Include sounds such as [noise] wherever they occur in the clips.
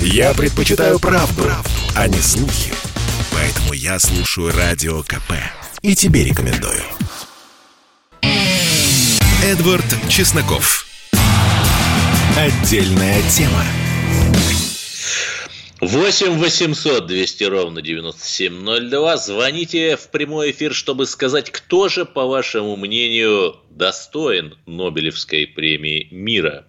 Я предпочитаю правду, правду, а не слухи. Поэтому я слушаю Радио КП. И тебе рекомендую. Эдвард Чесноков. Отдельная тема. 8 800 200 ровно 9702. Звоните в прямой эфир, чтобы сказать, кто же, по вашему мнению, достоин Нобелевской премии мира.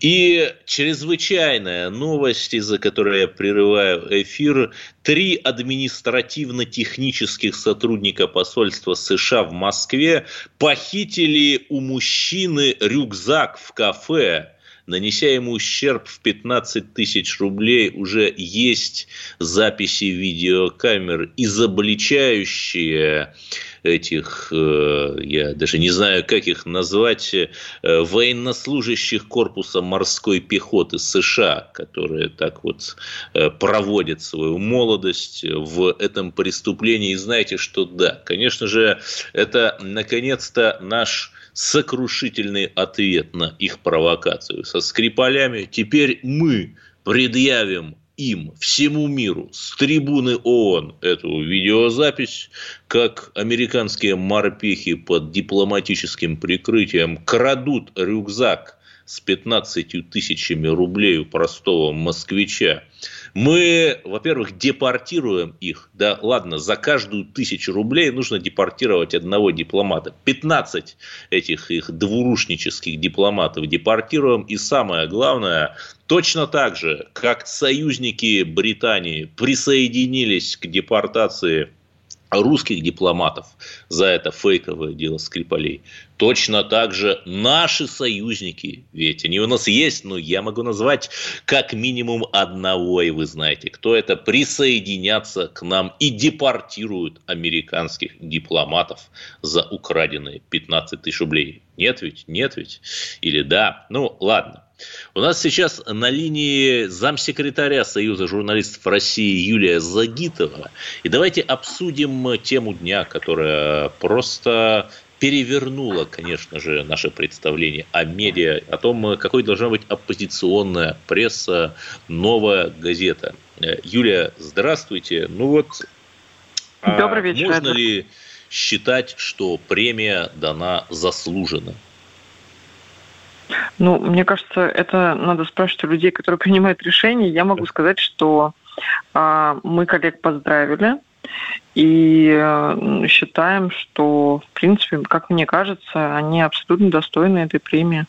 И чрезвычайная новость, из-за которой я прерываю эфир. Три административно-технических сотрудника посольства США в Москве похитили у мужчины рюкзак в кафе нанеся ему ущерб в 15 тысяч рублей, уже есть записи видеокамер, изобличающие этих, э, я даже не знаю, как их назвать, э, военнослужащих корпуса морской пехоты США, которые так вот э, проводят свою молодость в этом преступлении. И знаете, что да, конечно же, это наконец-то наш сокрушительный ответ на их провокацию со Скрипалями. Теперь мы предъявим им, всему миру, с трибуны ООН эту видеозапись, как американские морпехи под дипломатическим прикрытием крадут рюкзак с 15 тысячами рублей у простого москвича мы, во-первых, депортируем их. Да ладно, за каждую тысячу рублей нужно депортировать одного дипломата. 15 этих их двурушнических дипломатов депортируем. И самое главное, точно так же, как союзники Британии присоединились к депортации русских дипломатов за это фейковое дело Скрипалей. Точно так же наши союзники, ведь они у нас есть, но я могу назвать как минимум одного, и вы знаете, кто это, присоединятся к нам и депортируют американских дипломатов за украденные 15 тысяч рублей. Нет ведь? Нет ведь? Или да? Ну, ладно. У нас сейчас на линии замсекретаря Союза журналистов России Юлия Загитова. И давайте обсудим тему дня, которая просто перевернула, конечно же, наше представление о медиа, о том, какой должна быть оппозиционная пресса, новая газета. Юлия, здравствуйте. Ну вот, а Добрый вечер. Можно ли считать, что премия дана заслуженно? Ну, мне кажется, это надо спрашивать у людей, которые [laughs] принимают решения. Я могу сказать, что э, мы коллег поздравили и э, считаем, что, в принципе, как мне кажется, они абсолютно достойны этой премии.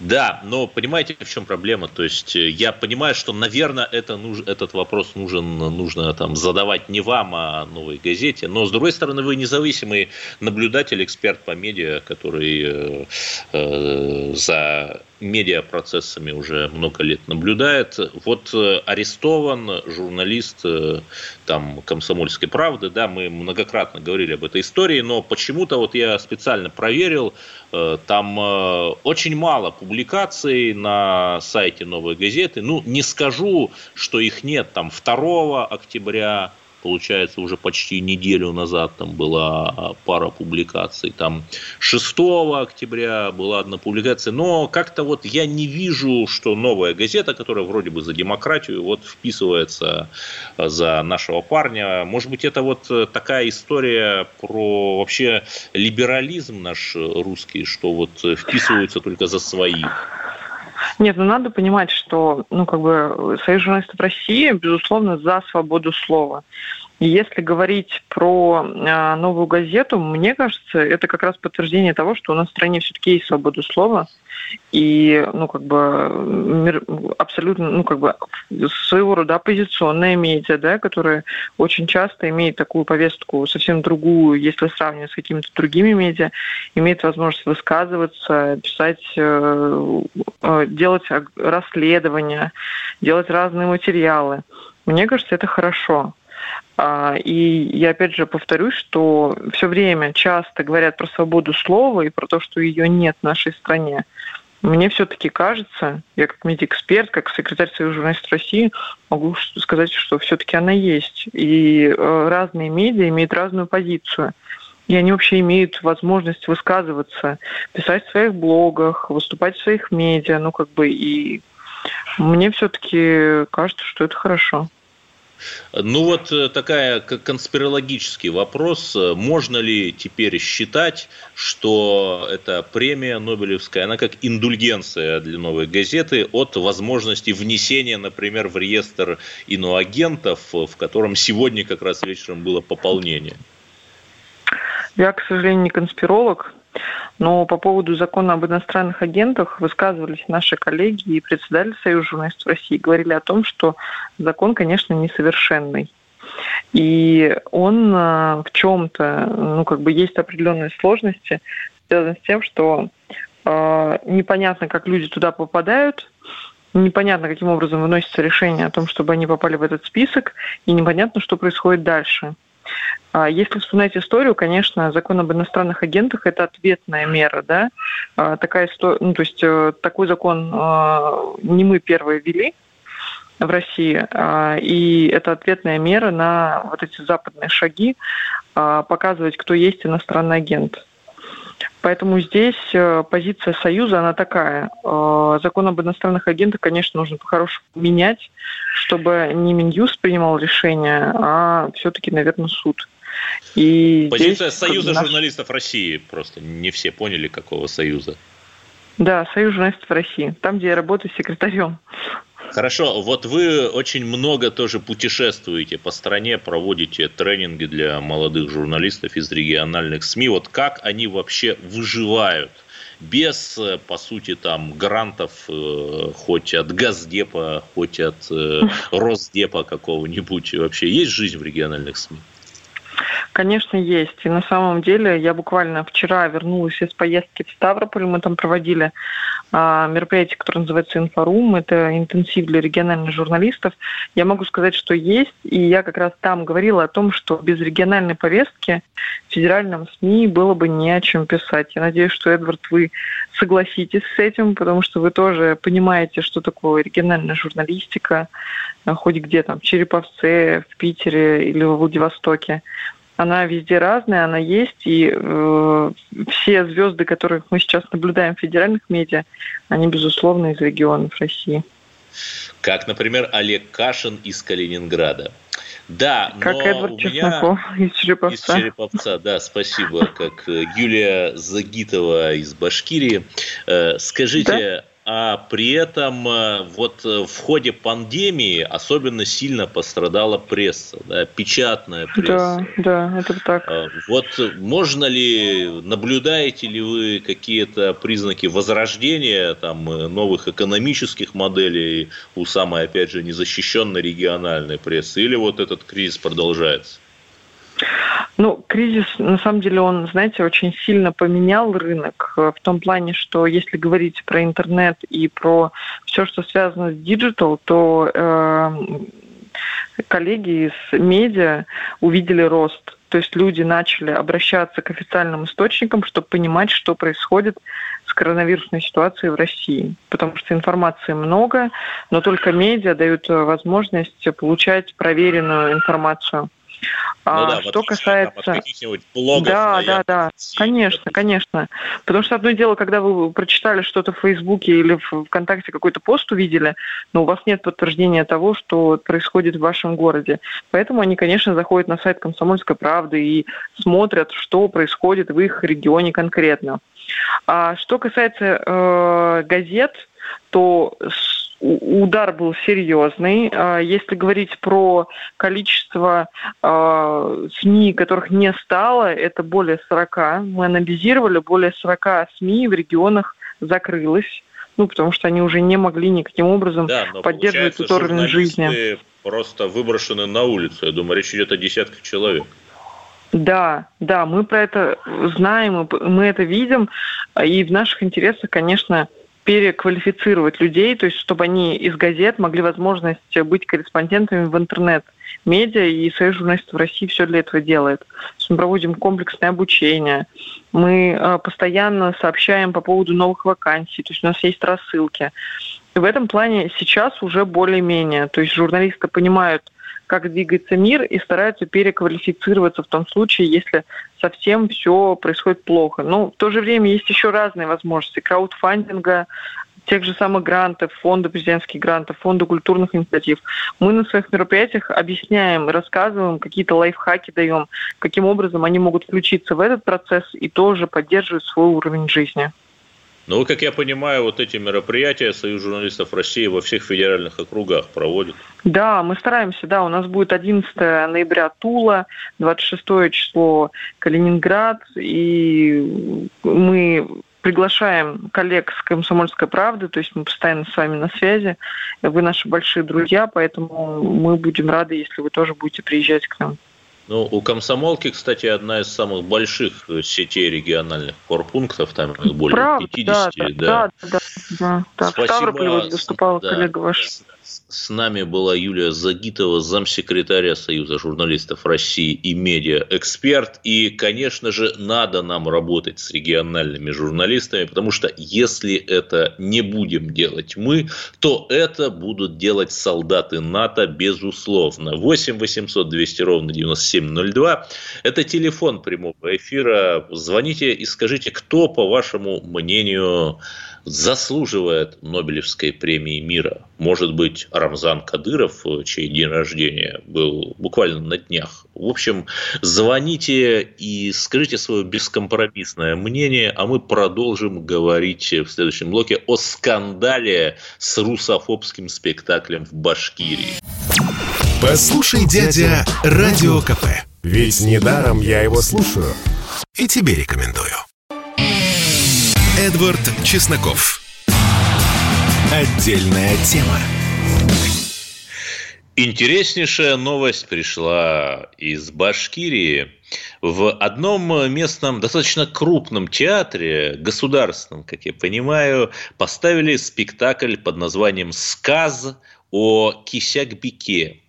Да, но понимаете, в чем проблема? То есть э, я понимаю, что, наверное, это этот вопрос нужен, нужно там задавать не вам, а новой газете. Но, с другой стороны, вы независимый наблюдатель, эксперт по медиа, который э, э, за медиапроцессами уже много лет наблюдает. Вот э, арестован журналист э, там, «Комсомольской правды», да, мы многократно говорили об этой истории, но почему-то вот я специально проверил, э, там очень мало публикаций на сайте «Новой газеты». Ну, не скажу, что их нет там 2 октября, получается, уже почти неделю назад там была пара публикаций, там 6 октября была одна публикация, но как-то вот я не вижу, что новая газета, которая вроде бы за демократию, вот вписывается за нашего парня. Может быть, это вот такая история про вообще либерализм наш русский, что вот вписываются только за своих. Нет, ну надо понимать, что, ну, как бы, Союз журналистов России, безусловно, за свободу слова. Если говорить про э, новую газету, мне кажется, это как раз подтверждение того, что у нас в стране все-таки есть свобода слова. И, ну, как бы, мир, абсолютно, ну, как бы, своего рода оппозиционная медиа, да, которая очень часто имеет такую повестку совсем другую, если сравнивать с какими-то другими медиа, имеет возможность высказываться, писать, э, э, делать расследования, делать разные материалы. Мне кажется, это хорошо. А, и я опять же повторюсь, что все время часто говорят про свободу слова и про то, что ее нет в нашей стране. Мне все-таки кажется, я как медиэксперт, как секретарь Союза журналистов России, могу сказать, что все-таки она есть. И э, разные медиа имеют разную позицию. И они вообще имеют возможность высказываться, писать в своих блогах, выступать в своих медиа, ну как бы и Мне все-таки кажется, что это хорошо. Ну вот э, такая конспирологический вопрос. Можно ли теперь считать, что эта премия Нобелевская, она как индульгенция для новой газеты от возможности внесения, например, в реестр иноагентов, в котором сегодня как раз вечером было пополнение? Я, к сожалению, не конспиролог, но по поводу закона об иностранных агентах высказывались наши коллеги и председатель Союза журналистов России. Говорили о том, что закон, конечно, несовершенный. И он э, в чем-то, ну, как бы есть определенные сложности, связанные с тем, что э, непонятно, как люди туда попадают, непонятно, каким образом выносится решение о том, чтобы они попали в этот список, и непонятно, что происходит дальше. А если вспоминать историю, конечно, закон об иностранных агентах – это ответная мера, да, а, такая, ну, то есть э, такой закон а, не мы первые ввели в России, и это ответная мера на вот эти западные шаги, показывать, кто есть иностранный агент. Поэтому здесь э, позиция Союза, она такая. Закон об иностранных агентах, конечно, нужно по-хорошему менять, чтобы не Минюст принимал решение, а все-таки, наверное, суд. И Позиция здесь, Союза наш... журналистов России, просто не все поняли, какого союза. Да, Союз журналистов России, там, где я работаю секретарем. Хорошо, вот вы очень много тоже путешествуете по стране, проводите тренинги для молодых журналистов из региональных СМИ. Вот как они вообще выживают без, по сути, там грантов э, хоть от Газдепа, хоть от э, [laughs] Росдепа какого-нибудь? Вообще есть жизнь в региональных СМИ? Конечно, есть. И на самом деле я буквально вчера вернулась из поездки в Ставрополь. Мы там проводили мероприятие, которое называется «Инфорум». Это интенсив для региональных журналистов. Я могу сказать, что есть. И я как раз там говорила о том, что без региональной повестки в федеральном СМИ было бы не о чем писать. Я надеюсь, что, Эдвард, вы согласитесь с этим, потому что вы тоже понимаете, что такое региональная журналистика, хоть где там, в Череповце, в Питере или в Владивостоке она везде разная, она есть, и э, все звезды, которых мы сейчас наблюдаем в федеральных медиа, они, безусловно, из регионов России. Как, например, Олег Кашин из Калининграда. Да, как но Эдвард у меня... из Череповца. Из Череповца, да, спасибо. Как э, Юлия Загитова из Башкирии. Э, скажите, а при этом э, вот э, в ходе пандемии особенно сильно пострадала пресса, да, печатная пресса. Да, да, это так. А, вот можно ли, наблюдаете ли вы какие-то признаки возрождения там, э, новых экономических моделей у самой, опять же, незащищенной региональной прессы, или вот этот кризис продолжается? Ну, кризис, на самом деле, он, знаете, очень сильно поменял рынок э, в том плане, что если говорить про интернет и про все, что связано с digital, то э, коллеги из медиа увидели рост. То есть люди начали обращаться к официальным источникам, чтобы понимать, что происходит с коронавирусной ситуацией в России. Потому что информации много, но только медиа дают возможность получать проверенную информацию. Ну, а, да, что касается... Блогов, да, да, да, конечно, конечно. Потому что одно дело, когда вы прочитали что-то в Фейсбуке или в ВКонтакте какой-то пост увидели, но у вас нет подтверждения того, что происходит в вашем городе. Поэтому они, конечно, заходят на сайт «Комсомольской правды» и смотрят, что происходит в их регионе конкретно. А что касается э, газет, то удар был серьезный. А, если говорить про количество а, СМИ, которых не стало, это более 40. Мы анализировали, более 40 СМИ в регионах закрылось. Ну, потому что они уже не могли никаким образом да, поддерживать этот уровень жизни. просто выброшены на улицу. Я думаю, речь идет о десятках человек. Да, да, мы про это знаем, мы это видим, и в наших интересах, конечно, переквалифицировать людей, то есть чтобы они из газет могли возможность быть корреспондентами в интернет-медиа, и Союз журналистов России все для этого делает. мы проводим комплексное обучение, мы э, постоянно сообщаем по поводу новых вакансий, то есть у нас есть рассылки. И в этом плане сейчас уже более-менее, то есть журналисты понимают, как двигается мир и стараются переквалифицироваться в том случае, если совсем все происходит плохо. Но в то же время есть еще разные возможности краудфандинга, тех же самых грантов, фонда президентских грантов, фонда культурных инициатив. Мы на своих мероприятиях объясняем, рассказываем, какие-то лайфхаки даем, каким образом они могут включиться в этот процесс и тоже поддерживать свой уровень жизни. Ну, как я понимаю, вот эти мероприятия Союз журналистов России во всех федеральных округах проводит. Да, мы стараемся, да, у нас будет 11 ноября Тула, 26 число Калининград, и мы приглашаем коллег с «Комсомольской правды», то есть мы постоянно с вами на связи, вы наши большие друзья, поэтому мы будем рады, если вы тоже будете приезжать к нам. Ну, у комсомолки, кстати, одна из самых больших сетей региональных корпунктов, там их более Правда, 50. Да, да, да, да, да. Спасибо. выступала да, коллега ваша. С нами была Юлия Загитова, замсекретаря Союза журналистов России и медиа-эксперт. И, конечно же, надо нам работать с региональными журналистами, потому что если это не будем делать мы, то это будут делать солдаты НАТО, безусловно. 8 800 200 ровно 9702. Это телефон прямого эфира. Звоните и скажите, кто, по вашему мнению, заслуживает Нобелевской премии мира. Может быть, Рамзан Кадыров, чей день рождения был буквально на днях. В общем, звоните и скажите свое бескомпромиссное мнение, а мы продолжим говорить в следующем блоке о скандале с русофобским спектаклем в Башкирии. Послушай, дядя, Радио КП. Ведь недаром я его слушаю. И тебе рекомендую. Эдвард Чесноков. Отдельная тема. Интереснейшая новость пришла из Башкирии. В одном местном, достаточно крупном театре, государственном, как я понимаю, поставили спектакль под названием «Сказ о Кисякбике».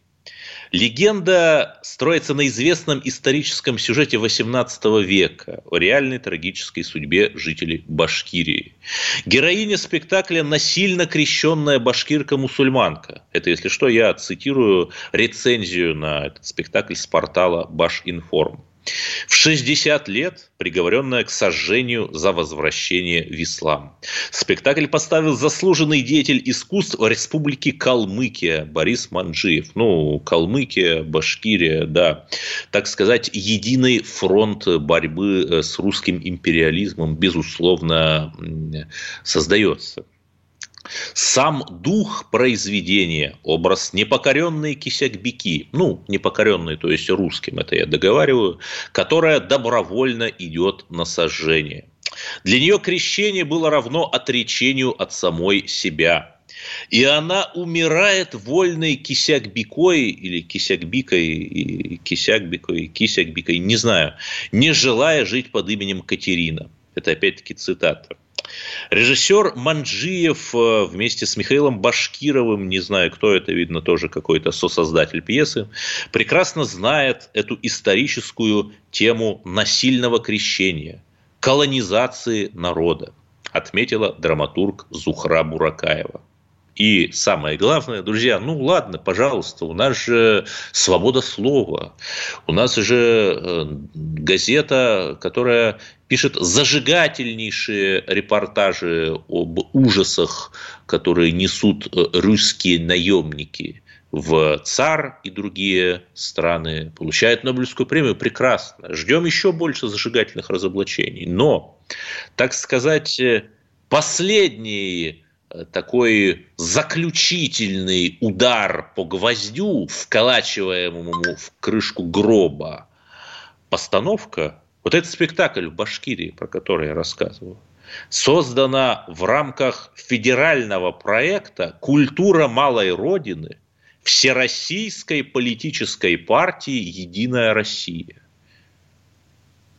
Легенда строится на известном историческом сюжете XVIII века о реальной трагической судьбе жителей Башкирии. Героиня спектакля – насильно крещенная башкирка-мусульманка. Это, если что, я цитирую рецензию на этот спектакль с портала Башинформ. В 60 лет приговоренная к сожжению за возвращение в ислам. Спектакль поставил заслуженный деятель искусств Республики Калмыкия Борис Манджиев. Ну, Калмыкия, Башкирия, да. Так сказать, единый фронт борьбы э, с русским империализмом, безусловно, создается. Сам дух произведения, образ непокоренной кисякбики, ну, непокоренной, то есть русским, это я договариваю, которая добровольно идет на сожжение. Для нее крещение было равно отречению от самой себя. И она умирает вольной кисякбикой или кисякбикой, кисякбикой, кисякбикой, не знаю, не желая жить под именем Катерина. Это опять-таки цитата. Режиссер Манджиев э, вместе с Михаилом Башкировым, не знаю, кто это, видно, тоже какой-то сосоздатель пьесы, прекрасно знает эту историческую тему насильного крещения, колонизации народа, отметила драматург Зухра Буракаева. И самое главное, друзья, ну ладно, пожалуйста, у нас же свобода слова, у нас же э, газета, которая пишет зажигательнейшие репортажи об ужасах, которые несут э, русские наемники в ЦАР и другие страны, получает Нобелевскую премию, прекрасно. Ждем еще больше зажигательных разоблачений. Но, так сказать, э, последний э, такой заключительный удар по гвоздю, вколачиваемому в крышку гроба, постановка вот этот спектакль в Башкирии, про который я рассказываю, создана в рамках федерального проекта «Культура малой Родины» Всероссийской политической партии «Единая Россия».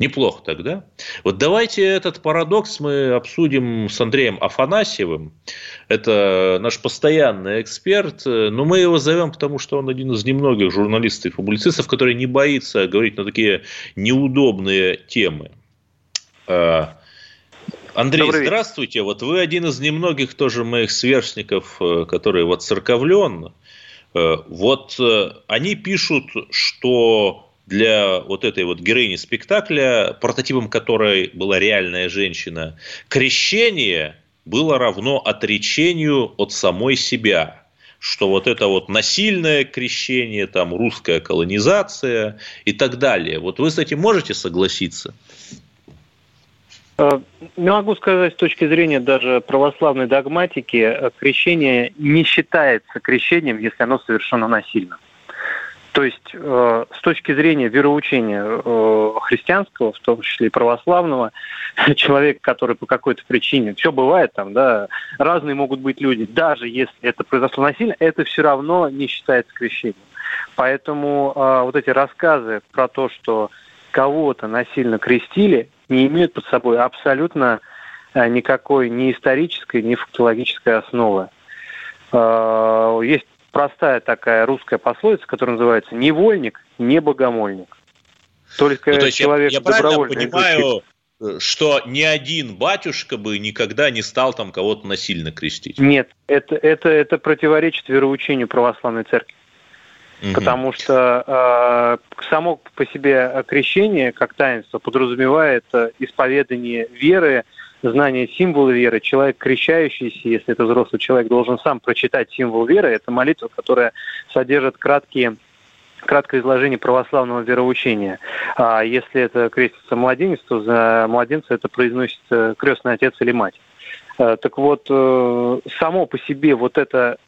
Неплохо тогда. Вот давайте этот парадокс мы обсудим с Андреем Афанасьевым. Это наш постоянный эксперт. Но мы его зовем, потому что он один из немногих журналистов и публицистов, который не боится говорить на такие неудобные темы. А, Андрей, Добрый здравствуйте. Вот вы один из немногих тоже моих сверстников, э, который вот церковлен. Э, вот э, они пишут, что для вот этой вот героини спектакля, прототипом которой была реальная женщина, крещение было равно отречению от самой себя что вот это вот насильное крещение, там русская колонизация и так далее. Вот вы с этим можете согласиться? Э, могу сказать, с точки зрения даже православной догматики, э, крещение не считается крещением, если оно совершено насильно. То есть э, с точки зрения вероучения э, христианского, в том числе и православного, [laughs] человек, который по какой-то причине, все бывает там, да, разные могут быть люди, даже если это произошло насильно, это все равно не считается крещением. Поэтому э, вот эти рассказы про то, что кого-то насильно крестили, не имеют под собой абсолютно э, никакой ни исторической, ни фактологической основы. Э, есть простая такая русская пословица, которая называется «невольник, не богомольник». Только ну, то есть человек я, я добровольно понимаю, что ни один батюшка бы никогда не стал там кого-то насильно крестить. Нет, это, это, это противоречит вероучению православной церкви. Угу. Потому что э, само по себе крещение как таинство подразумевает э, исповедание веры, знание символа веры. Человек, крещающийся, если это взрослый человек, должен сам прочитать символ веры. Это молитва, которая содержит краткие краткое изложение православного вероучения. А если это крестится младенец, то за младенца это произносит э, крестный отец или мать. Э, так вот, э, само по себе вот это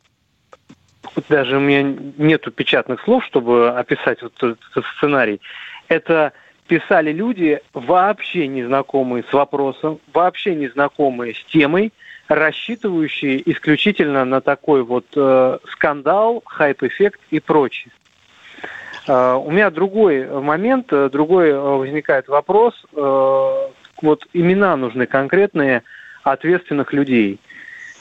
даже у меня нету печатных слов, чтобы описать вот этот сценарий. Это писали люди, вообще незнакомые с вопросом, вообще незнакомые с темой, рассчитывающие исключительно на такой вот э, скандал, хайп-эффект и прочее. Э, у меня другой момент, э, другой э, возникает вопрос. Э, вот имена нужны конкретные ответственных людей –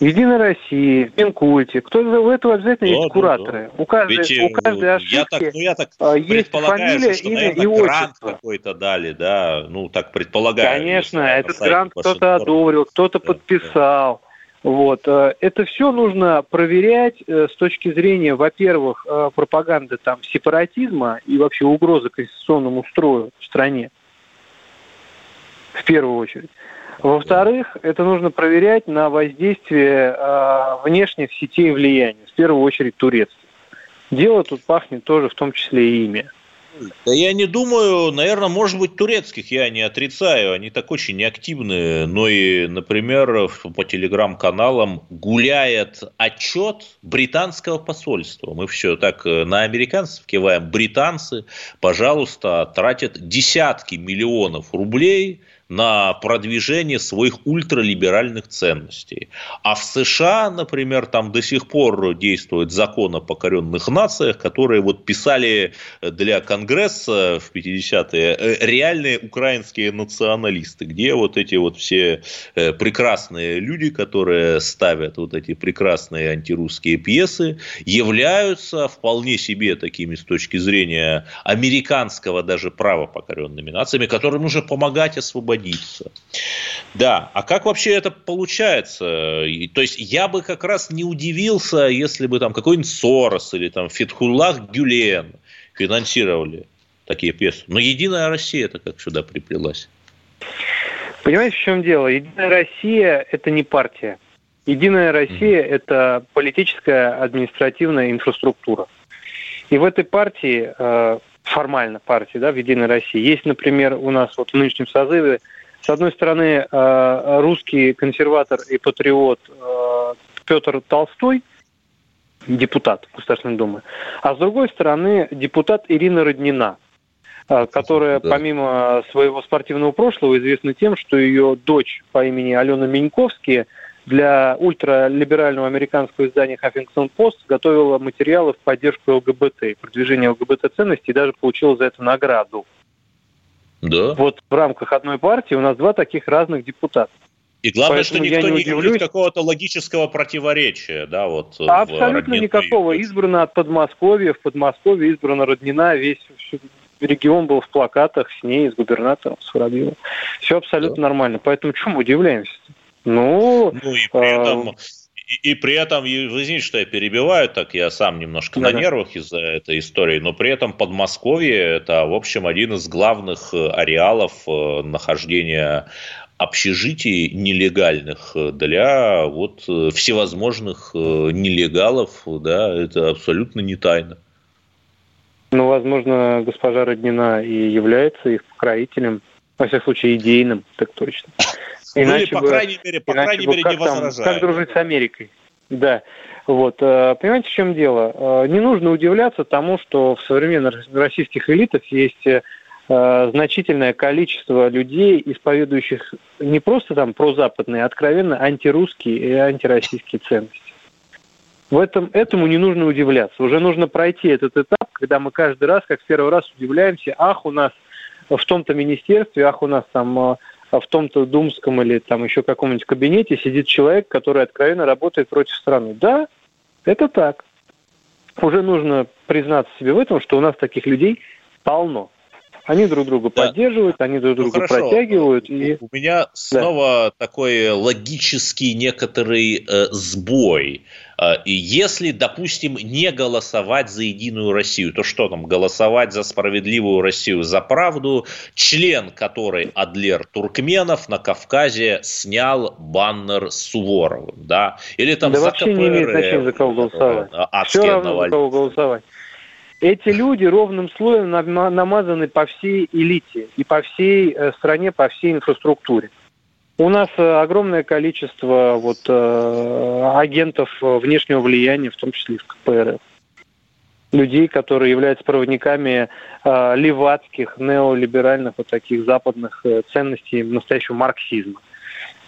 Единой России, в Минкульте. Кто у этого обязательно да, есть да, кураторы. Да. У каждой, Ведь, у каждой ошибки я так, ну, я так а, есть фамилия, что, имя наверное, и грант какой-то дали, да, ну так предполагаю. Конечно, этот грант кто-то одобрил, кто-то да, подписал. Да. Вот. Э, это все нужно проверять э, с точки зрения, во-первых, э, пропаганды там, сепаратизма и вообще угрозы конституционному строю в стране. В первую очередь. Во-вторых, это нужно проверять на воздействие э, внешних сетей влияния, в первую очередь турецких. Дело тут пахнет тоже в том числе и ими. Да я не думаю, наверное, может быть, турецких я не отрицаю, они так очень неактивные, но и, например, по телеграм-каналам гуляет отчет британского посольства. Мы все так э, на американцев киваем. Британцы, пожалуйста, тратят десятки миллионов рублей на продвижение своих ультралиберальных ценностей. А в США, например, там до сих пор действует закон о покоренных нациях, которые вот писали для Конгресса в 50-е э, реальные украинские националисты, где вот эти вот все э, прекрасные люди, которые ставят вот эти прекрасные антирусские пьесы, являются вполне себе такими с точки зрения американского даже права покоренными нациями, которым нужно помогать освободить родиться. Да, а как вообще это получается? То есть я бы как раз не удивился, если бы там какой-нибудь Сорос или там Фетхуллах Гюлен финансировали такие пьесы. Но Единая Россия это как сюда приплелась? Понимаете, в чем дело? Единая Россия – это не партия. Единая Россия mm-hmm. – это политическая административная инфраструктура. И в этой партии э, формально партии, да, в Единой России. Есть, например, у нас вот в нынешнем созыве, с одной стороны, э, русский консерватор и патриот э, Петр Толстой, депутат Государственной Думы, а с другой стороны, депутат Ирина Роднина, э, которая да. помимо своего спортивного прошлого известна тем, что ее дочь по имени Алена Меньковская – для ультралиберального американского издания Huffington Post готовила материалы в поддержку ЛГБТ, продвижение ЛГБТ-ценностей и даже получила за это награду. Да. Вот в рамках одной партии у нас два таких разных депутата. И главное, Поэтому что никто не, не видит какого-то логического противоречия, да, вот. Абсолютно никакого. Избрано от Подмосковья, в Подмосковье избрана Роднина, весь регион был в плакатах с ней, с губернатором, с Воробьевым. Все абсолютно да. нормально. Поэтому чему удивляемся? -то? Ну, ну и при а, этом, и, и при этом, извините, что я перебиваю, так я сам немножко да, на нервах из-за этой истории, но при этом Подмосковье это, в общем, один из главных э, ареалов э, нахождения общежитий нелегальных для вот всевозможных нелегалов, да, это абсолютно не тайна. Ну, возможно, госпожа Роднина и является их покровителем, во всяком случае, идейным, так точно. Иначе или, по крайней мере, по крайней мере, не возражает. Там, как дружить с Америкой. Да. Вот. Э, понимаете, в чем дело? Э, не нужно удивляться тому, что в современных российских элитах есть э, значительное количество людей, исповедующих не просто там прозападные, а откровенно антирусские и антироссийские ценности. В этом, этому не нужно удивляться. Уже нужно пройти этот этап, когда мы каждый раз, как в первый раз, удивляемся, ах, у нас в том-то министерстве, ах, у нас там в том-то думском или там еще каком-нибудь кабинете сидит человек, который откровенно работает против страны. Да, это так. Уже нужно признаться себе в этом, что у нас таких людей полно. Они друг друга да. поддерживают, они друг ну, друга хорошо. протягивают. И... У меня снова да. такой логический некоторый э, сбой. Э, и если, допустим, не голосовать за Единую Россию, то что там, голосовать за справедливую Россию, за правду, член которой Адлер Туркменов на Кавказе снял баннер с Суворовым, да? Или там да за вообще КПРФ, не имеет значения, за кого голосовать. Э, Все равно за кого голосовать. Эти люди ровным слоем намазаны по всей элите и по всей э, стране, по всей инфраструктуре. У нас э, огромное количество вот, э, агентов внешнего влияния, в том числе и в КПРФ. Людей, которые являются проводниками э, левацких, неолиберальных вот таких западных ценностей настоящего марксизма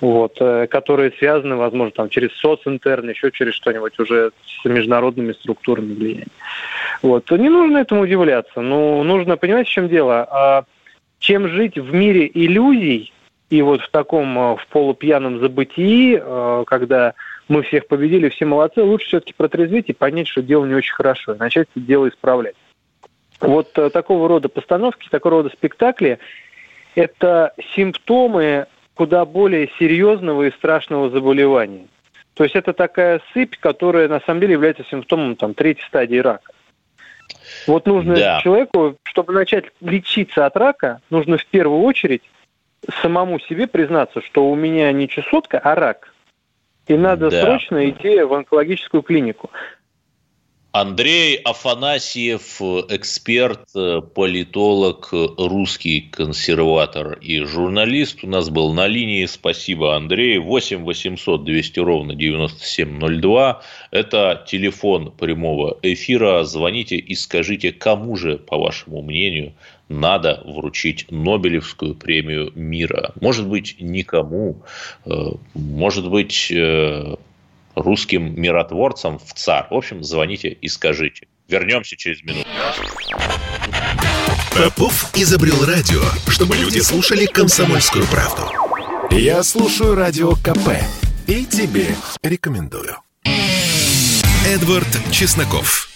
вот, э, которые связаны, возможно, там, через социнтерн, еще через что-нибудь уже с международными структурами влияния. Вот. Не нужно этому удивляться. Ну, нужно понимать, в чем дело. А чем жить в мире иллюзий и вот в таком э, в полупьяном забытии, э, когда мы всех победили, все молодцы, лучше все-таки протрезветь и понять, что дело не очень хорошо, и начать это дело исправлять. Вот такого рода постановки, такого рода спектакли – это симптомы куда более серьезного и страшного заболевания. То есть это такая сыпь, которая на самом деле является симптомом там, третьей стадии рака. Вот нужно да. человеку, чтобы начать лечиться от рака, нужно в первую очередь самому себе признаться, что у меня не чесотка, а рак. И надо да. срочно идти в онкологическую клинику. Андрей Афанасьев, эксперт, политолог, русский консерватор и журналист у нас был на линии. Спасибо, Андрей. 8 800 200 ровно 9702. Это телефон прямого эфира. Звоните и скажите, кому же, по вашему мнению, надо вручить Нобелевскую премию мира. Может быть, никому. Э, может быть, э, русским миротворцам в ЦАР. В общем, звоните и скажите. Вернемся через минуту. Попов изобрел радио, чтобы люди слушали комсомольскую правду. Я слушаю радио КП и тебе рекомендую. Эдвард Чесноков.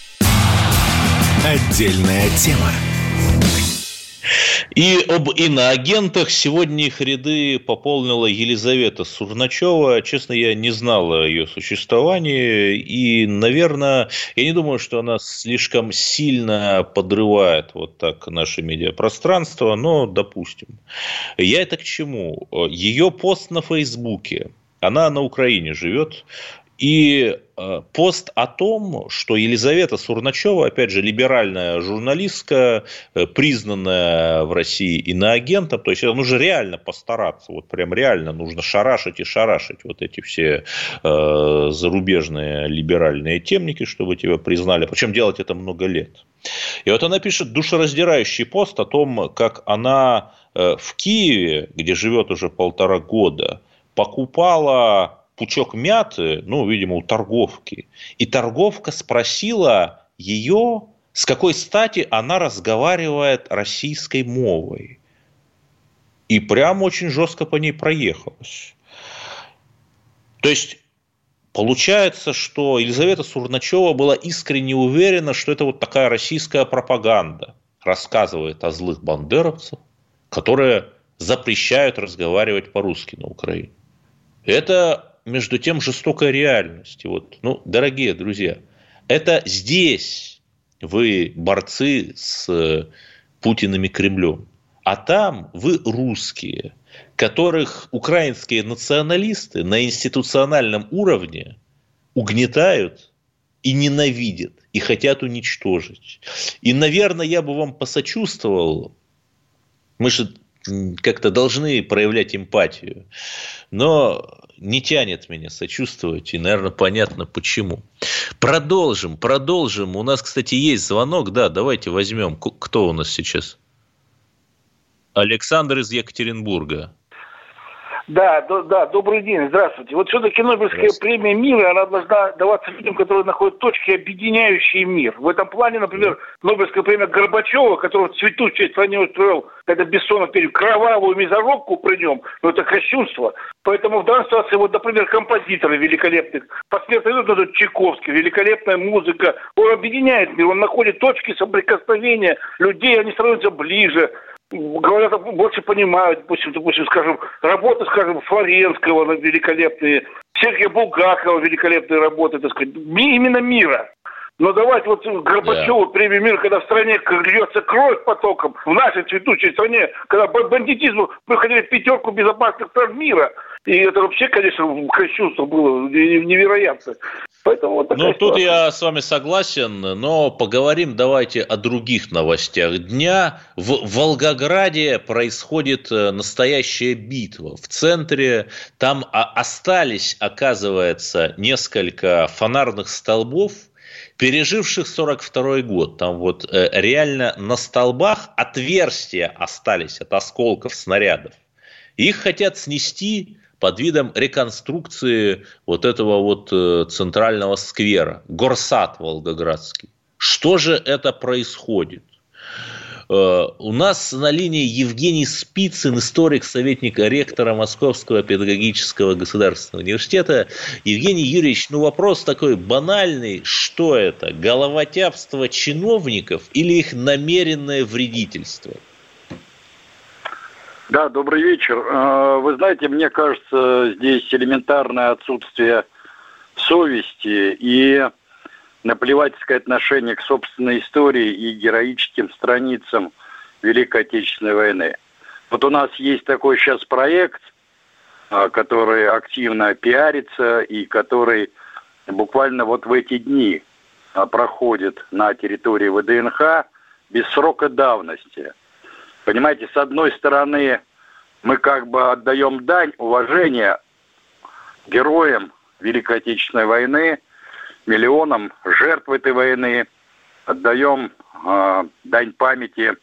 Отдельная тема. И об иноагентах сегодня их ряды пополнила Елизавета Сурначева. Честно, я не знал о ее существовании. И, наверное, я не думаю, что она слишком сильно подрывает вот так наше медиапространство, но допустим. Я это к чему? Ее пост на Фейсбуке, она на Украине живет, и э, пост о том, что Елизавета Сурначева, опять же, либеральная журналистка, э, признанная в России иноагентом, то есть это нужно реально постараться, вот прям реально нужно шарашить и шарашить вот эти все э, зарубежные либеральные темники, чтобы тебя признали, причем делать это много лет. И вот она пишет душераздирающий пост о том, как она э, в Киеве, где живет уже полтора года, покупала пучок мяты, ну, видимо, у торговки. И торговка спросила ее, с какой стати она разговаривает российской мовой. И прям очень жестко по ней проехалась. То есть, получается, что Елизавета Сурначева была искренне уверена, что это вот такая российская пропаганда. Рассказывает о злых бандеровцах, которые запрещают разговаривать по-русски на Украине. Это между тем жестокая реальность. Вот, ну, дорогие друзья, это здесь вы борцы с Путиным и Кремлем. А там вы русские, которых украинские националисты на институциональном уровне угнетают и ненавидят, и хотят уничтожить. И, наверное, я бы вам посочувствовал. Мы же как-то должны проявлять эмпатию. Но не тянет меня сочувствовать, и, наверное, понятно почему. Продолжим, продолжим. У нас, кстати, есть звонок. Да, давайте возьмем. Кто у нас сейчас? Александр из Екатеринбурга. Да, да, да, добрый день, здравствуйте. Вот все-таки Нобелевская премия мира, она должна даваться людям, которые находят точки, объединяющие мир. В этом плане, например, Нобелевская премия Горбачева, которого в цветущей стране устроил, это Бессонов перед кровавую мизоробку при нем, ну это кощунство. Поэтому в данной ситуации, вот, например, композиторы великолепных, посмертно идут этот Чайковский, великолепная музыка, он объединяет мир, он находит точки соприкосновения людей, они становятся ближе говорят, больше понимают, допустим, допустим, скажем, работы, скажем, Флоренского великолепные, Сергея Булгакова великолепные работы, так сказать, именно мира. Но давайте вот Горбачеву да. премию мира, когда в стране льется кровь потоком, в нашей цветущей стране, когда бандитизму выходили пятерку безопасных стран мира, и это вообще, конечно, кощунство было невероятно. Поэтому вот ну, тут я с вами согласен, но поговорим давайте о других новостях дня. В Волгограде происходит э, настоящая битва. В центре там остались, оказывается, несколько фонарных столбов, переживших 42 год. Там вот э, реально на столбах отверстия остались от осколков снарядов. Их хотят снести под видом реконструкции вот этого вот э, центрального сквера, Горсад Волгоградский. Что же это происходит? Э, у нас на линии Евгений Спицын, историк, советник ректора Московского педагогического государственного университета. Евгений Юрьевич, ну вопрос такой банальный. Что это? Головотяпство чиновников или их намеренное вредительство? Да, добрый вечер. А, вы знаете, мне кажется, здесь элементарное отсутствие совести и наплевательское отношение к собственной истории и героическим страницам Великой Отечественной войны. Вот у нас есть такой сейчас проект, а, который активно пиарится и который буквально вот в эти дни а, проходит на территории ВДНХ без срока давности – Понимаете, с одной стороны, мы как бы отдаем дань уважения героям Великой Отечественной войны, миллионам жертв этой войны, отдаем э, дань памяти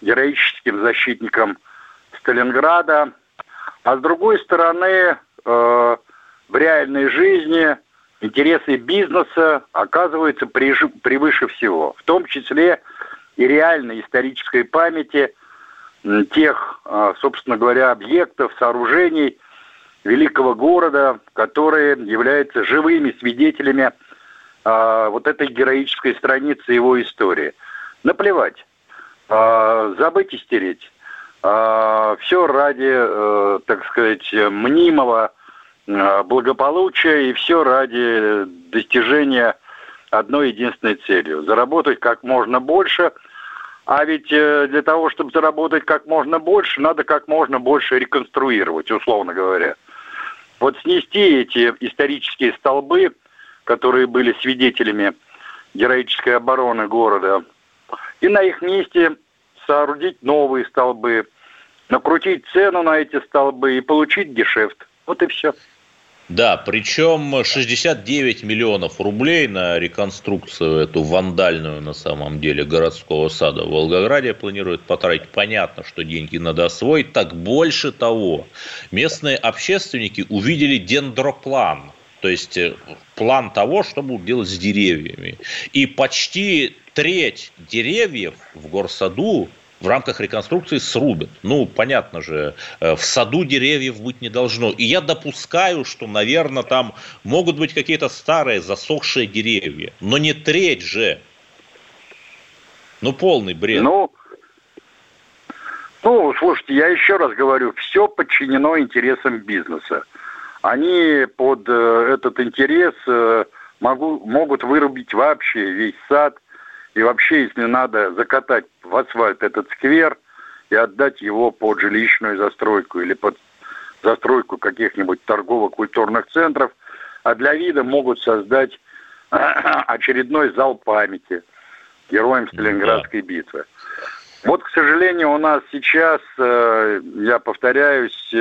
героическим защитникам Сталинграда, а с другой стороны, э, в реальной жизни интересы бизнеса оказываются превыше всего, в том числе и реальной исторической памяти – тех, а, собственно говоря, объектов, сооружений великого города, которые являются живыми свидетелями а, вот этой героической страницы его истории. Наплевать, а, забыть и стереть. Все ради, э, так сказать, мнимого благополучия и все ради достижения одной единственной целью. Заработать как можно больше – а ведь э, для того, чтобы заработать как можно больше, надо как можно больше реконструировать, условно говоря. Вот снести эти исторические столбы, которые были свидетелями героической обороны города, и на их месте соорудить новые столбы, накрутить цену на эти столбы и получить гешефт. Вот и все. Да, причем 69 миллионов рублей на реконструкцию эту вандальную на самом деле городского сада в Волгограде планируют потратить. Понятно, что деньги надо освоить. Так больше того, местные общественники увидели дендроплан, то есть э, план того, что будут делать с деревьями. И почти треть деревьев в горсаду в рамках реконструкции срубят. Ну, понятно же, э, в саду деревьев быть не должно. И я допускаю, что, наверное, там могут быть какие-то старые засохшие деревья. Но не треть же. Ну, полный бред. Ну, ну, слушайте, я еще раз говорю, все подчинено интересам бизнеса. Они под э, этот интерес э, могу, могут вырубить вообще весь сад, и вообще, если надо закатать в асфальт этот сквер, и отдать его под жилищную застройку или под застройку каких-нибудь торгово-культурных центров, а для вида могут создать [clears throat] очередной зал памяти героям Сталинградской да. битвы. Вот, к сожалению, у нас сейчас, э, я повторяюсь,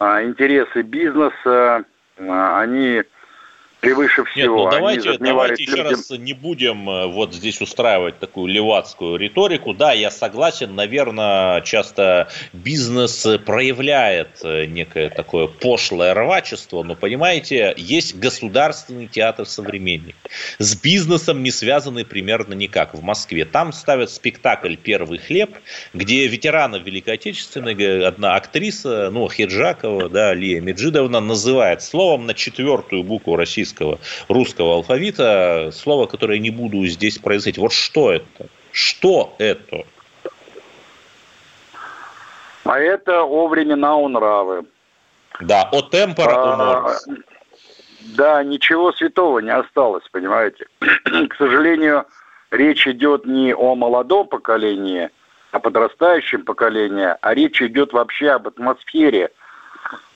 интересы бизнеса, э, они превыше всего. Нет, ну давайте, давайте еще людям... раз не будем э, вот здесь устраивать такую левацкую риторику. Да, я согласен, наверное, часто бизнес проявляет э, некое такое пошлое рвачество, но, понимаете, есть государственный театр «Современник». С бизнесом не связанный примерно никак. В Москве там ставят спектакль «Первый хлеб», где ветераны Великой Отечественной, одна актриса, ну, Хиджакова, да, Лия Меджидовна, называет словом на четвертую букву российского российского, русского алфавита, слово, которое не буду здесь произносить. Вот что это? Что это? А это о времена у нравы. Да, о темпора а, Да, ничего святого не осталось, понимаете. [clears throat] К сожалению, речь идет не о молодом поколении, о подрастающем поколении, а речь идет вообще об атмосфере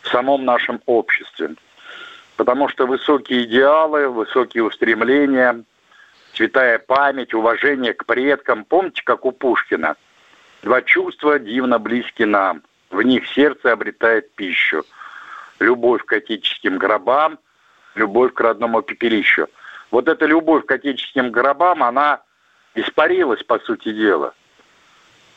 в самом нашем обществе потому что высокие идеалы, высокие устремления, святая память, уважение к предкам. Помните, как у Пушкина? Два чувства дивно близки нам, в них сердце обретает пищу. Любовь к отеческим гробам, любовь к родному пепелищу. Вот эта любовь к отеческим гробам, она испарилась, по сути дела.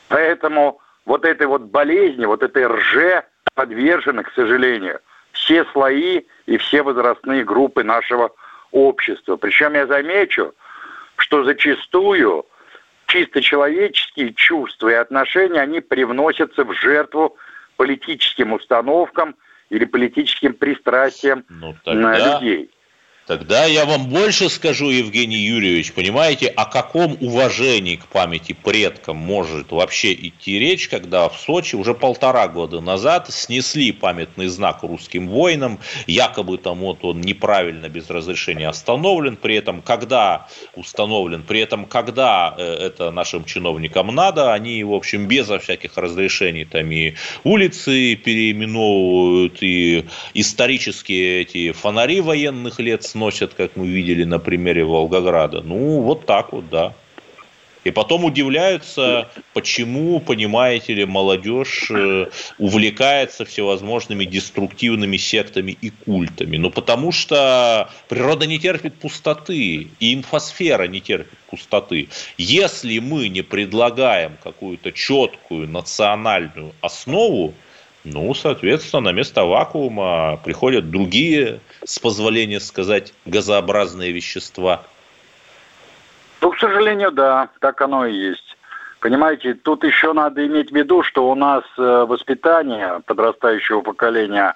Поэтому вот этой вот болезни, вот этой рже подвержены, к сожалению – все слои и все возрастные группы нашего общества. Причем я замечу, что зачастую чисто человеческие чувства и отношения, они привносятся в жертву политическим установкам или политическим пристрастиям ну, тогда... людей. Тогда я вам больше скажу, Евгений Юрьевич, понимаете, о каком уважении к памяти предкам может вообще идти речь, когда в Сочи уже полтора года назад снесли памятный знак русским воинам, якобы там вот он неправильно без разрешения остановлен, при этом когда установлен, при этом когда э, это нашим чиновникам надо, они, в общем, безо всяких разрешений там и улицы переименовывают, и исторические эти фонари военных лет сносят, как мы видели на примере Волгограда. Ну, вот так вот, да. И потом удивляются, почему, понимаете ли, молодежь э, увлекается всевозможными деструктивными сектами и культами. Ну, потому что природа не терпит пустоты, и инфосфера не терпит пустоты. Если мы не предлагаем какую-то четкую национальную основу, ну, соответственно, на место вакуума приходят другие, с позволения сказать, газообразные вещества. Ну, к сожалению, да, так оно и есть. Понимаете, тут еще надо иметь в виду, что у нас э, воспитание подрастающего поколения,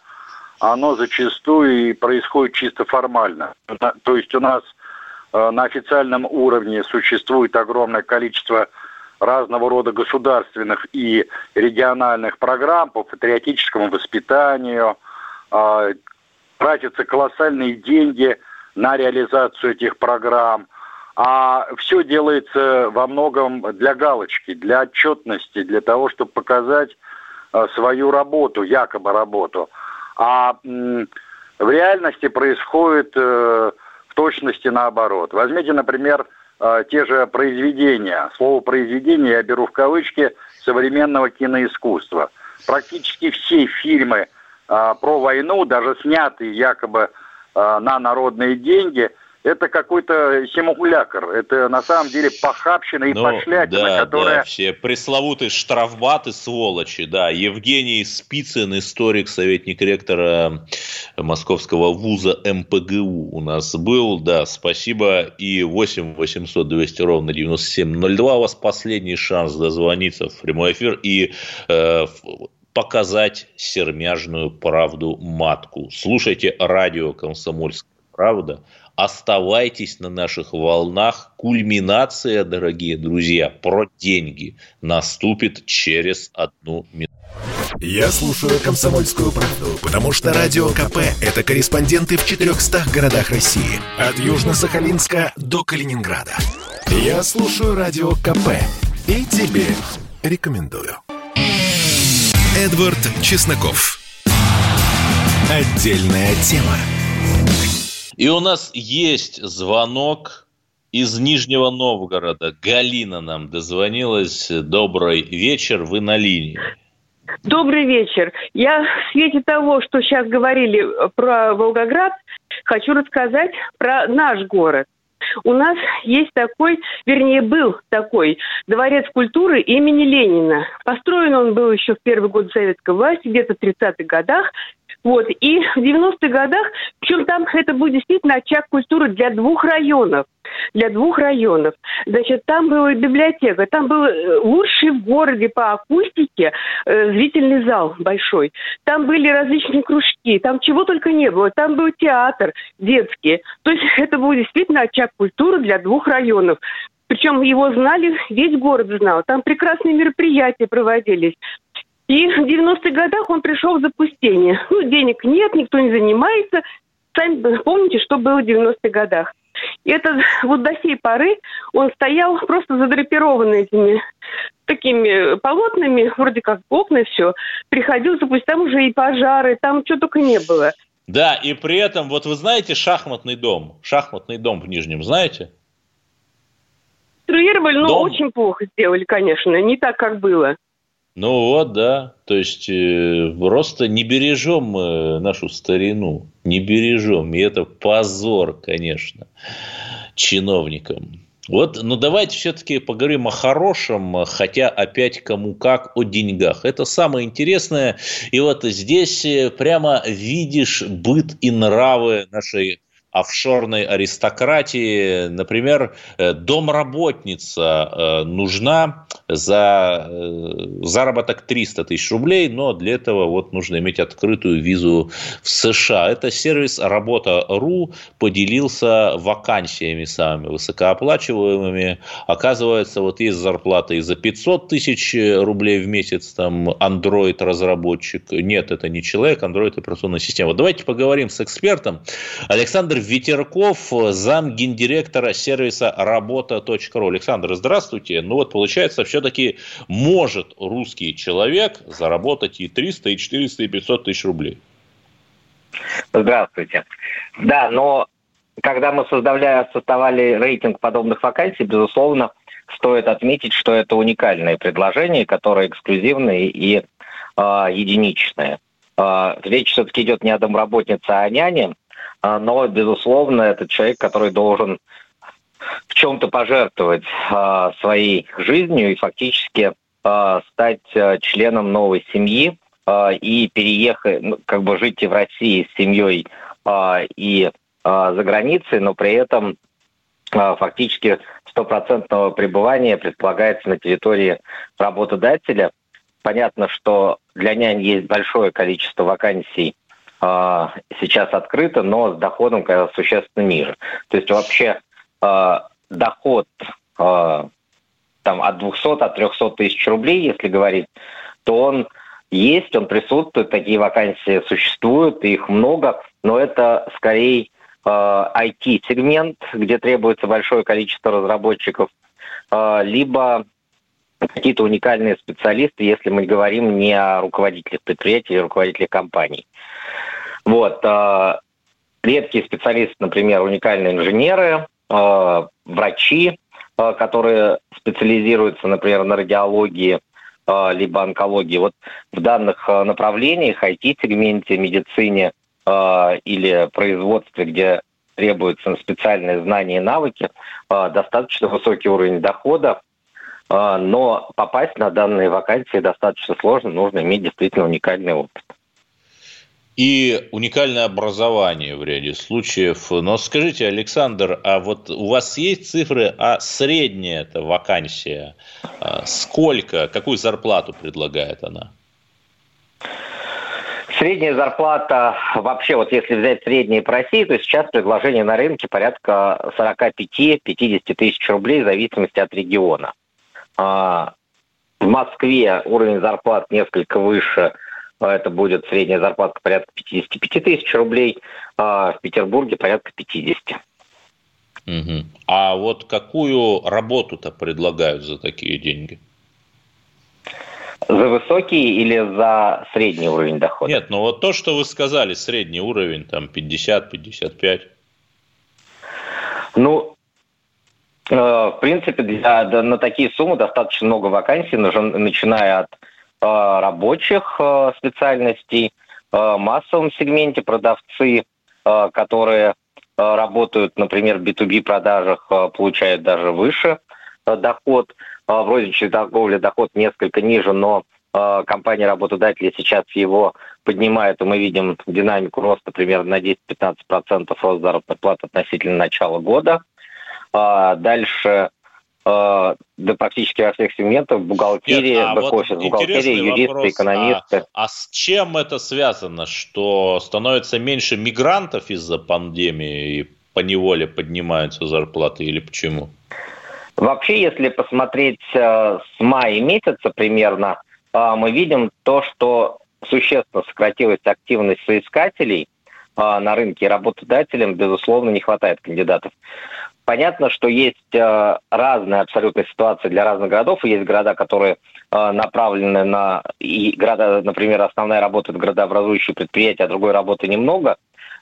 оно зачастую и происходит чисто формально. То есть у нас э, на официальном уровне существует огромное количество разного рода государственных и региональных программ по патриотическому воспитанию. А, тратятся колоссальные деньги на реализацию этих программ. А все делается во многом для галочки, для отчетности, для того, чтобы показать а, свою работу, якобы работу. А в реальности происходит э, в точности наоборот. Возьмите, например, э, те же произведения. Слово произведение я беру в кавычки современного киноискусства. Практически все фильмы э, про войну, даже снятые якобы э, на народные деньги – это какой-то симулятор. Это на самом деле похабщина и ну, пошлятина, да, которая... Да, все пресловутые штрафбаты, сволочи, да. Евгений Спицын, историк, советник ректора Московского вуза МПГУ у нас был, да, спасибо. И 8 800 200 ровно 9702 у вас последний шанс дозвониться в прямой эфир и э, показать сермяжную правду матку. Слушайте радио «Комсомольская правда», Оставайтесь на наших волнах. Кульминация, дорогие друзья, про деньги наступит через одну минуту. Я слушаю «Комсомольскую правду», потому что «Радио КП» — это корреспонденты в 400 городах России. От Южно-Сахалинска до Калининграда. Я слушаю «Радио КП» и тебе рекомендую. Эдвард Чесноков. Отдельная тема. И у нас есть звонок из Нижнего Новгорода. Галина нам дозвонилась. Добрый вечер, вы на линии. Добрый вечер. Я в свете того, что сейчас говорили про Волгоград, хочу рассказать про наш город. У нас есть такой, вернее, был такой дворец культуры имени Ленина. Построен он был еще в первый год советской власти, где-то в 30-х годах. Вот. И [laughs] в 90-х годах, причем там это был действительно очаг культуры для двух районов. Для двух районов. Значит, там была библиотека, там был э, лучший в городе по акустике э, зрительный зал большой. Там были различные кружки, там чего только не было. Там был театр детский. То есть [laughs] это был действительно очаг культуры для двух районов. Причем его знали, весь город знал. Там прекрасные мероприятия проводились. И в 90-х годах он пришел в запустение. Ну, денег нет, никто не занимается. Сами помните, что было в 90-х годах. И это вот до сей поры он стоял просто задрапированный этими такими полотнами, вроде как окна, все. Приходил, запустить, там уже и пожары, там что только не было. Да, и при этом, вот вы знаете шахматный дом? Шахматный дом в Нижнем, знаете? Конструировали, но дом... очень плохо сделали, конечно, не так, как было. Ну вот, да. То есть э, просто не бережем мы нашу старину, не бережем. И это позор, конечно, чиновникам. Вот, ну давайте все-таки поговорим о хорошем, хотя опять кому как, о деньгах. Это самое интересное. И вот здесь э, прямо видишь быт и нравы нашей офшорной аристократии. Например, э, домработница э, нужна за э, заработок 300 тысяч рублей, но для этого вот нужно иметь открытую визу в США. Это сервис Работа.ру поделился вакансиями самыми высокооплачиваемыми. Оказывается, вот есть зарплата и за 500 тысяч рублей в месяц, там, Android-разработчик. Нет, это не человек, Android – операционная система. Давайте поговорим с экспертом. Александр Ветерков, зам гендиректора сервиса работа.ру. Александр, здравствуйте. Ну вот получается, все-таки может русский человек заработать и 300, и 400, и 500 тысяч рублей. Здравствуйте. Да, но когда мы создавали, создавали рейтинг подобных вакансий, безусловно, стоит отметить, что это уникальное предложение, которое эксклюзивное и э, единичное. Э, речь все-таки идет не о домработнице, а о няне, но, безусловно, это человек, который должен в чем-то пожертвовать а, своей жизнью и фактически а, стать членом новой семьи и переехать, ну, как бы жить и в России с семьей и за границей, но при этом фактически стопроцентного пребывания предполагается на территории работодателя. Понятно, что для нянь есть большое количество вакансий а, сейчас открыто, но с доходом конечно, существенно ниже. То есть вообще а, доход а, там от 200, от 300 тысяч рублей, если говорить, то он есть, он присутствует, такие вакансии существуют, их много, но это скорее IT-сегмент, где требуется большое количество разработчиков, либо какие-то уникальные специалисты, если мы говорим не о руководителях предприятий или руководителях компаний. Вот. А, редкие специалисты, например, уникальные инженеры, а, врачи, а, которые специализируются, например, на радиологии, либо онкологии. Вот в данных направлениях, IT-сегменте, медицине или производстве, где требуются специальные знания и навыки, достаточно высокий уровень дохода, но попасть на данные вакансии достаточно сложно, нужно иметь действительно уникальный опыт и уникальное образование в ряде случаев. Но скажите, Александр, а вот у вас есть цифры, а средняя эта вакансия, а сколько, какую зарплату предлагает она? Средняя зарплата, вообще, вот если взять средние по России, то сейчас предложение на рынке порядка 45-50 тысяч рублей в зависимости от региона. А, в Москве уровень зарплат несколько выше – а это будет средняя зарплата порядка 55 тысяч рублей, а в Петербурге порядка 50. Угу. А вот какую работу-то предлагают за такие деньги? За высокий или за средний уровень дохода? Нет, ну вот то, что вы сказали, средний уровень, там 50-55. Ну, в принципе, для, на такие суммы достаточно много вакансий, начиная от э, рабочих э, специальностей, э, в массовом сегменте продавцы, э, которые э, работают, например, в B2B продажах, э, получают даже выше э, доход. Э, в розничной торговле доход несколько ниже, но э, компания работодатели сейчас его поднимает, и мы видим динамику роста примерно на 10-15% рост заработной платы относительно начала года. А дальше а, да практически во всех сегментах, бухгалтерия, а бэк-офис, вот бухгалтерия, юристы, вопрос, экономисты. А, а с чем это связано, что становится меньше мигрантов из-за пандемии и по неволе поднимаются зарплаты или почему? Вообще, если посмотреть э, с мая месяца примерно, э, мы видим то, что существенно сократилась активность соискателей а, на рынке, работодателям, безусловно, не хватает кандидатов. Понятно, что есть а, разные абсолютно ситуации для разных городов. Есть города, которые а, направлены на... И города, например, основная работа – это градообразующие предприятия, а другой работы немного.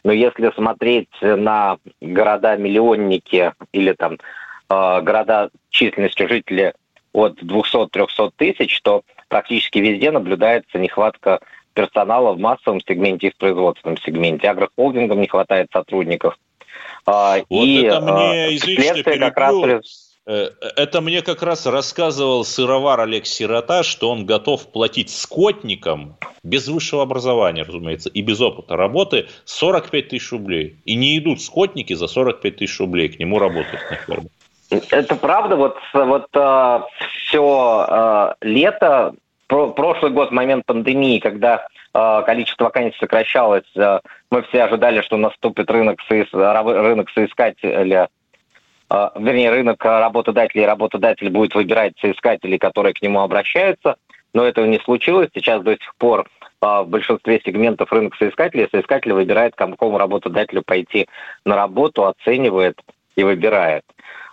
Но если смотреть на города-миллионники или там города численностью жителей от 200-300 тысяч, то практически везде наблюдается нехватка персонала в массовом сегменте и в производственном сегменте. Агрохолдингам не хватает сотрудников. А, вот и это мне, а, извините, как раз... Э, это мне как раз рассказывал сыровар Олег Сирота, что он готов платить скотникам без высшего образования, разумеется, и без опыта работы 45 тысяч рублей. И не идут скотники за 45 тысяч рублей к нему работать на ферме. Это правда. Вот, вот э, все э, лето про прошлый год, момент пандемии, когда количество вакансий сокращалось, э, мы все ожидали, что наступит рынок, соис... рынок соискателя, э, вернее, рынок работодателей, работодатель будет выбирать соискателей, которые к нему обращаются, но этого не случилось. Сейчас до сих пор э, в большинстве сегментов рынок соискателей, соискатель выбирает, к какому работодателю пойти на работу, оценивает и выбирает.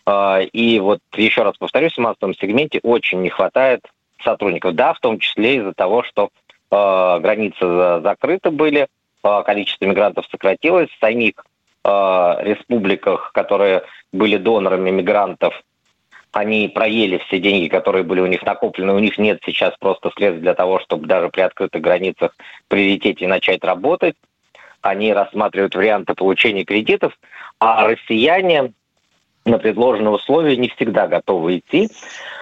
Э, и вот еще раз повторюсь, в массовом сегменте очень не хватает сотрудников. Да, в том числе из-за того, что э, границы закрыты были, э, количество мигрантов сократилось, в самих э, республиках, которые были донорами мигрантов, они проели все деньги, которые были у них накоплены. У них нет сейчас просто средств для того, чтобы даже при открытых границах прилететь и начать работать. Они рассматривают варианты получения кредитов, а россияне на предложенные условия не всегда готовы идти.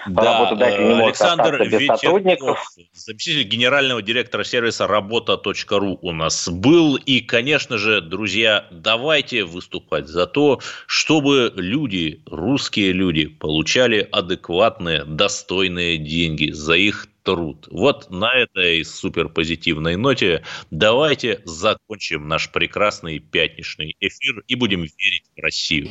Да, Работодатель не может Александр без Ветерков, сотрудников. Заместитель генерального директора сервиса работа.ру у нас был. И, конечно же, друзья, давайте выступать за то, чтобы люди, русские люди, получали адекватные, достойные деньги за их труд. Вот на этой суперпозитивной ноте давайте закончим наш прекрасный пятничный эфир и будем верить в Россию.